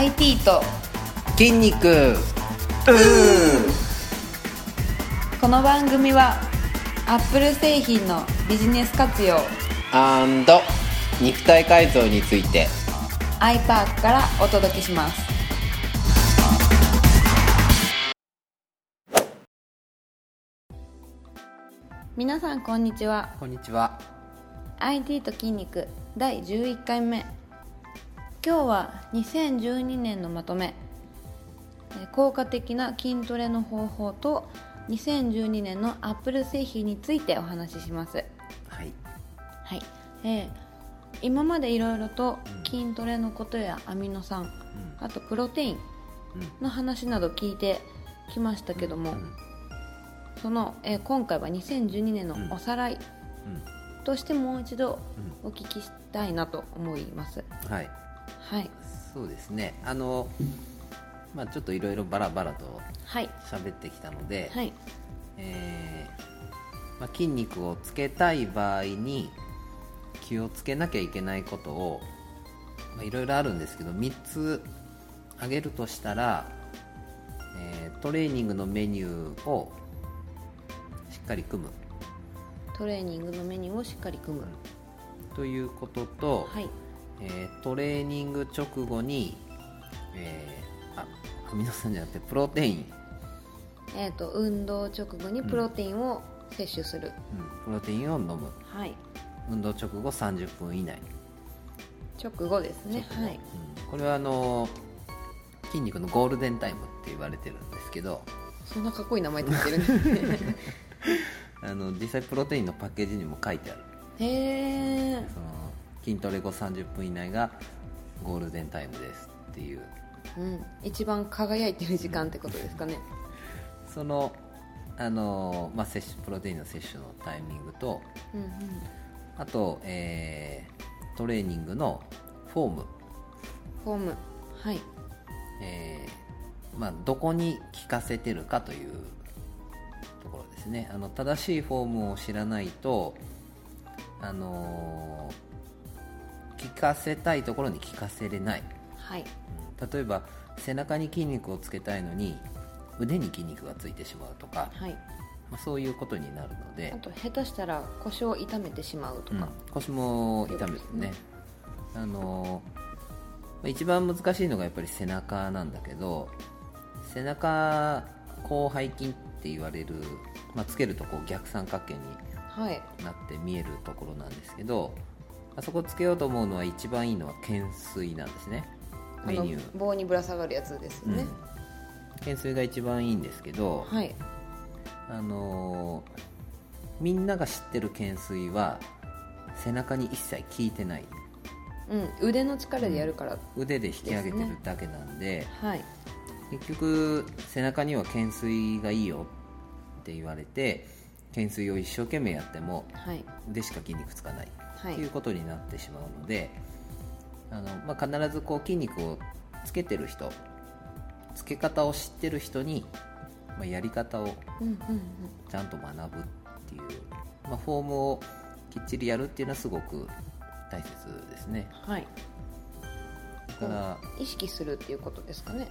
IT と。筋肉。この番組はアップル製品のビジネス活用。肉体改造について。iPark からお届けします。皆さんこんにちは。こんにちは。IT と筋肉第11回目今日は2012年のまとめ。えー効果的な筋トレの方法と2012年のアップル製品についてお話しします。はい。はい、えー今までいろいろと筋トレのことやアミノ酸、あとプロテインの話など聞いてきましたけども、その、えー今回は2012年のおさらいとしてもう一度お聞きしたいなと思います。はいはい。そうですね。あのまあちょっといろいろバラバラとはい。喋ってきたので、はい。えーまあ、筋肉をつけたい場合に気をつけなきゃいけないことをまあいろいろあるんですけど3つ挙げるとしたら、えートレーニングのメニューをしっかり組む。トレーニングのメニューをしっかり組む。ということと、はいえートレーニング直後に、えーあアミノ酸じゃなくてプロテイン、えー、と運動直後にプロテインを摂取する、うん。プロテインを飲む。はい。運動直後30分以内。直後ですね。はい。うん。これはあの筋肉のゴールデンタイムって言われてるんですけど。そんなかっこいい名前ついてるんですね。あの実際プロテインのパッケージにも書いてある。へえ筋トレ後30分以内がゴールデンタイムですっていう。うん、一番輝いてる時間ってことですかね、そのあの、まあ、摂取プロテインの摂取のタイミングとうんうん、あと、えートレーニングのフォーム、フォーム。はい。えーまあ、どこに効かせてるかというところですね。あの正しいフォームを知らないと、あのー効かせたいところに効かせれない、はい。うん例えば背中に筋肉をつけたいのに腕に筋肉がついてしまうとか、はい。まあ、そういうことになるので。あと下手したら腰を痛めてしまうとか、うん。腰も痛めてね。あのまあ一番難しいのがやっぱり背中なんだけど背中広背筋って言われる、まあ、つけるとこう逆三角形にはい。なって見えるところなんですけどあそこつけようと思うのは一番いいのは懸垂なんですね。メニュー。棒にぶら下がるやつですよね、うん。懸垂が一番いいんですけど、はい。あのーみんなが知ってる懸垂は背中に一切効いてない。うん、腕の力でやるから、腕で引き上げてるだけなんではい。結局背中には懸垂がいいよって言われて懸垂を一生懸命やってもはい。腕しか筋肉つかないはい。っていうことになってしまうので、あのまあ、必ずこう筋肉をつけてる人つけ方を知ってる人に、まあ、やり方をちゃんと学ぶっていう、まあ、フォームをきっちりやるっていうのはすごく大切ですね。はい。だから、意識するっていうことですかね。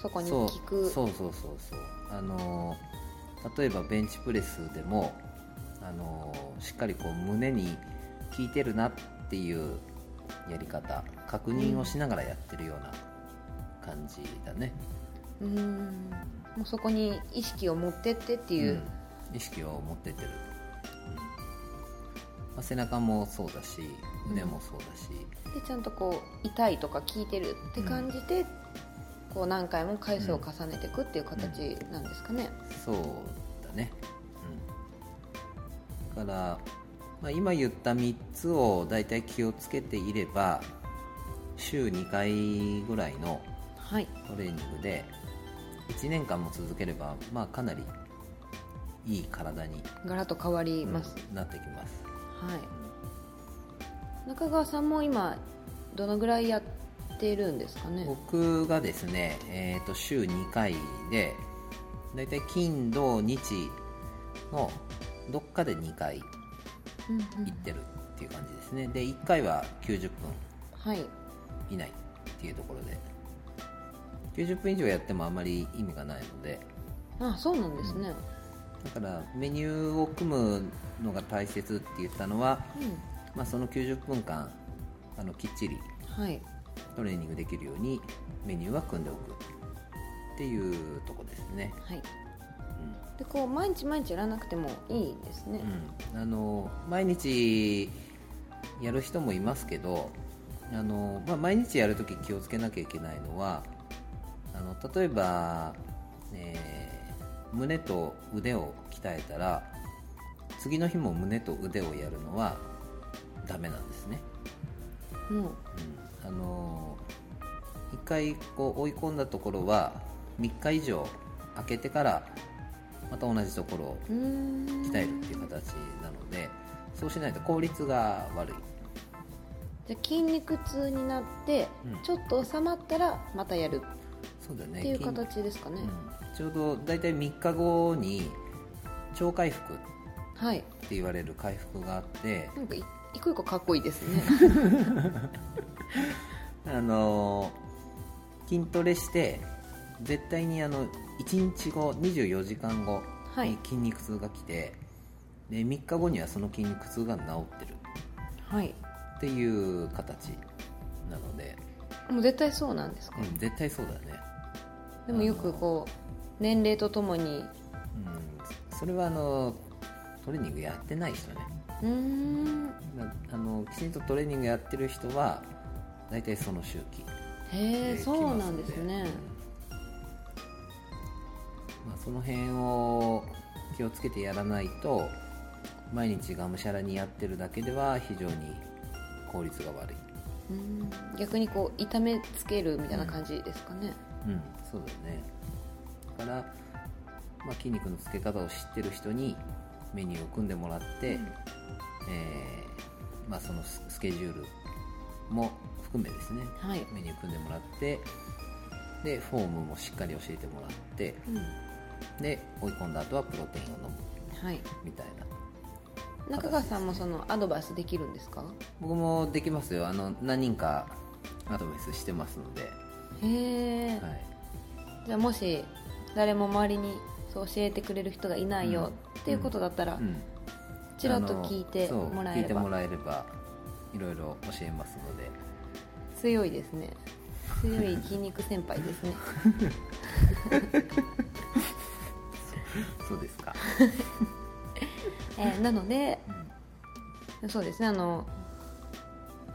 そこに効く。そうそうそうそう。あの例えばベンチプレスでもあのしっかりこう胸に効いてるなっていうやり方確認をしながらやってるような感じだね、うーん。もうそこに意識を持ってってっていう、うん。意識を持ってってる、うん。まあ、背中もそうだし腕もそうだし、でちゃんとこう痛いとか効いてるって感じて、こう何回も回数を重ねていくっていう形なんですかね、そうだね、うん、だから、まあ、今言った3つを大体気をつけていれば週2回ぐらいのはい。トレーニングで1年間も続ければ、まあ、かなりいい体に、ガラッと変わります、うんなってきます。はい。中川さんも今どのぐらいやってるんですかね？僕がですね、えー、と週2回で大体金土日のどっかで2回行ってるっていう感じですね。で1回は90分。はい。以内っていうところで。90分以上やってもあまり意味がないので。あそうなんですね、だからメニューを組むのが大切って言ったのは、うん。まあ、その90分間あのきっちりはい。トレーニングできるようにメニューは組んでおくっていうとこですね、はいでこう毎日毎日やらなくてもいいですね、うん、あの毎日やる人もいますけどあの、まあ、毎日やるとき気をつけなきゃいけないのはあの例えば、えー胸と腕を鍛えたら次の日も胸と腕をやるのはダメなんですね、もう。うん、あの一回こう追い込んだところは3日以上空けてからまた同じところを鍛えるっていう形なのでそうしないと効率が悪い。じゃあ筋肉痛になって、うん。ちょっと収まったらまたやるそうだね。っていう筋形ですかね、うん。ちょうど大体3日後に超回復っはい。て言われる回復があってなんかい一個一個かっこいいですね。あのー筋トレして絶対にあの1日後24時間後はい。に筋肉痛が来て、で3日後にはその筋肉痛が治ってる。はい。っていう形なので、もう絶対そうなんですか、うん、絶対そうだね。でもよくこう年齢とともに。うん、それはあのトレーニングやってない人ね。うーん。なあのきちんとトレーニングやってる人は大体その周期へえでそうなんですね。うんまあ、その辺を気をつけてやらないと毎日がむしゃらにやってるだけでは非常に効率が悪い。うん。逆にこう痛めつけるみたいな感じですかね、うん。そうだよね。だから、まあ、筋肉のつけ方を知ってる人にメニューを組んでもらって、えーまあ、そのススケジュールも含めですね。はい、メニュー組んでもらってでフォームもしっかり教えてもらってうんで追い込んだ後はプロテインを飲む。はい、みたいな。中川さんもそのアドバイスできるんですか？僕もできますよ。あの何人かアドバイスしてますので、へえ、はい、じゃあもし誰も周りにそう教えてくれる人がいないよっていうことだったら、うん。ちらっと聞いてもらえれ聞いてもばらえればいろいろ教えますので。強いですね。強い筋肉先輩ですね そうですか、えーなのでそうですねあの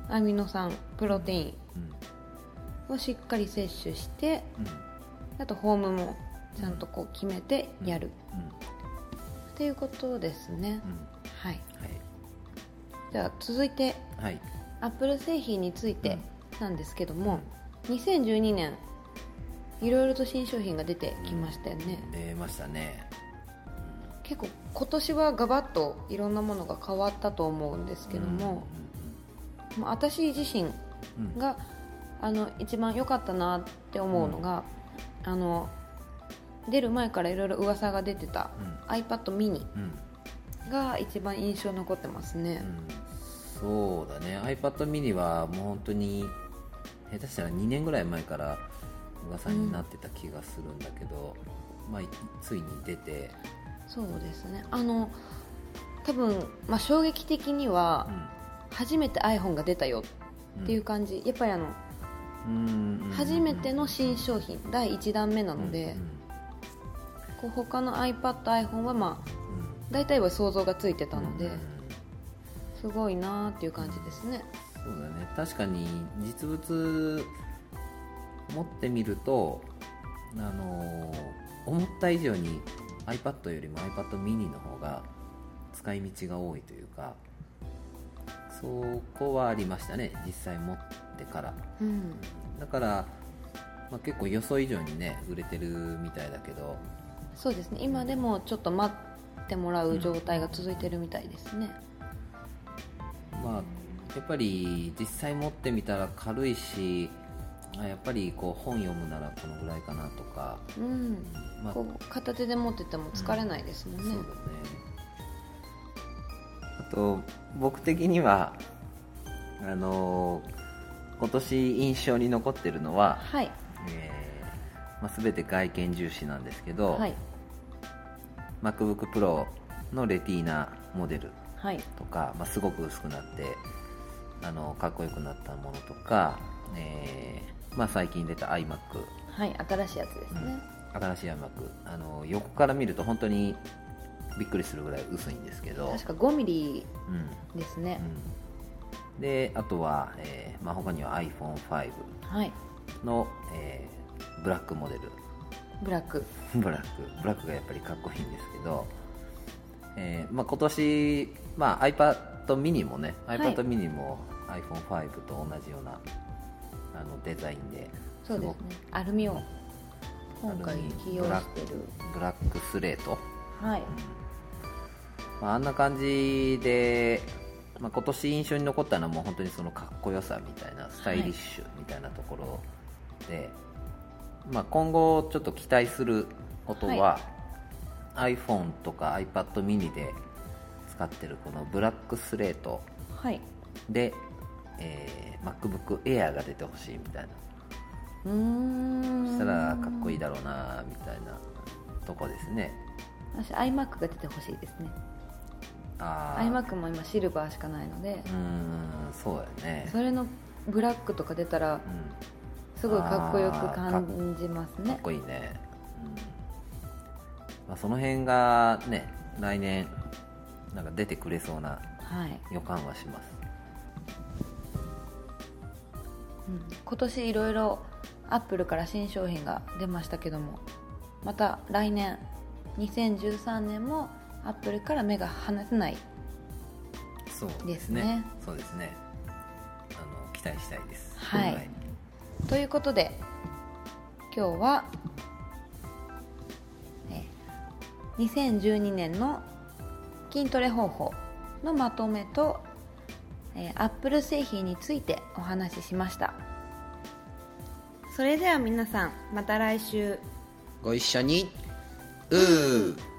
アミノ酸プロテイうん。ンをしっかり摂取してうん。あとフォームもちゃんとこう決めてやる。うん。っていうことですね。うん。はい。はい。じゃあ続いてはい。アップル製品についてなんですけども、2012年いろいろと新商品が出てきましたよね、出ましたね結構今年はガバッといろんなものが変わったと思うんですけども、まあ私自身うんうん。があの一番良かったなって思うのが、あの出る前からいろいろ噂が出てた iPad mini うん。が一番印象に残ってますね、うん、そうだね。iPad mini はもう本当に下手したら2年ぐらい前から噂になってた気がするんだけど、まあ、いついに出て、そうですね。あの多分、まあ、衝撃的には初めて iPhone が出たよっていう感じ、やっぱりあの初めての新商品第1弾目なので、うんこう他の iPad、iPhone はまあうん。大体は想像がついてたので、うんすごいなーっていう感じですね。そうだね。確かに実物持ってみるとあの思った以上に iPad よりも iPad mini の方が使い道が多いというかそこはありましたね実際持ってから。うん。だから、まあ、結構予想以上にね売れてるみたいだけど。そうですね。今でもちょっと待ってもらう状態が続いてるみたいですね、まあやっぱり実際持ってみたら軽いしあやっぱりこう本読むならこのぐらいかなとか、うん。まあこう片手で持ってても疲れないですもんね、そうだね。あと僕的にはあのー今年印象に残ってるのは、はい。えーまあ、全て外見重視なんですけど、はい。MacBookPro のレティーナモデルはい。とか、まあ、すごく薄くなってあのかっこよくなったものとか、えーまあ、最近出た iMac はい新しいやつですね、新しい iMac あの横から見ると本当にびっくりするぐらい薄いんですけど、確か5ミリうん。ですね、うん、であとは、えーまあ、他には iPhone5 はい。の、えーブラックモデル。ブラック。ブラック。ブラックがやっぱりかっこいいんですけど、えーまあ、今年、まあ、iPad mini もね、はい。iPad mini も iPhone5 と同じようなあのデザインでそうですね。アルミを今回起用してる。ブラックスレート、はい。まあ、あんな感じで、まあ、今年印象に残ったのはもう本当にそのかっこよさみたいなスタイリッシュみたいなところで、まあ、今後ちょっと期待することは、iPhone とか iPad mini で使ってるこのブラックスレートはい。で、えー MacBook Air が出てほしいみたいな。うーん。そしたらかっこいいだろうなみたいなとこですね。私 iMac が出てほしいですね。あー。iMac も今シルバーしかないので。うーんそうやね。それのブラックとか出たらうん。すごいかっこよく感じますかっねこいいね、うん。まあ、その辺がね来年なんか出てくれそうなはい、予感はします。うん、今年いろいろアップルから新商品が出ましたけどもまた来年2013年もアップルから目が離せないそうですね。そうですね。あの期待したいです。はい。ということで今日は、えー2012年の筋トレ方法のまとめと、えー、アップル製品についてお話ししました。それでは皆さんまた来週。ご一緒に。うー